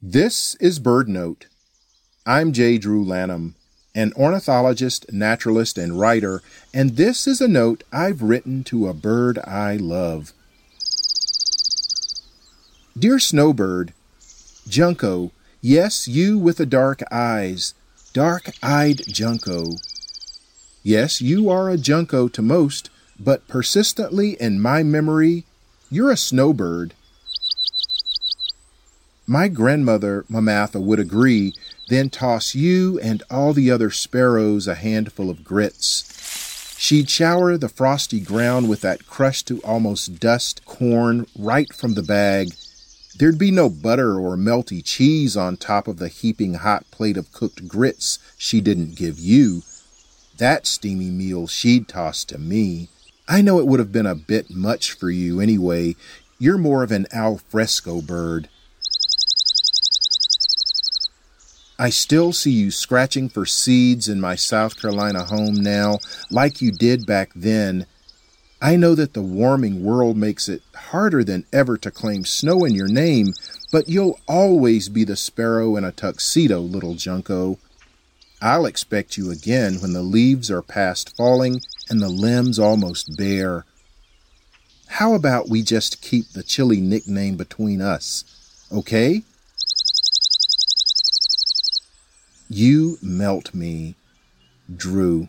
This is BirdNote. I'm J. Drew Lanham, an ornithologist, naturalist, and writer, and this is a note I've written to a bird I love. Dear Snowbird, Junco, yes, you with the dark eyes, dark eyed Junco. Yes, you are a Junco to most, but persistently in my memory, you're a snowbird. My grandmother, Mamatha, would agree, then toss you and all the other sparrows a handful of grits. She'd shower the frosty ground with that crushed to almost dust corn right from the bag. There'd be no butter or melty cheese on top of the heaping hot plate of cooked grits she didn't give you. That steamy meal she'd toss to me. I know it would have been a bit much for you anyway. You're more of an al fresco bird. I still see you scratching for seeds in my South Carolina home now, like you did back then. I know that the warming world makes it harder than ever to claim snow in your name, but you'll always be the sparrow in a tuxedo, little Junco. I'll expect you again when the leaves are past falling and the limbs almost bare. How about we just keep the chilly nickname between us, okay? You melt me, Drew.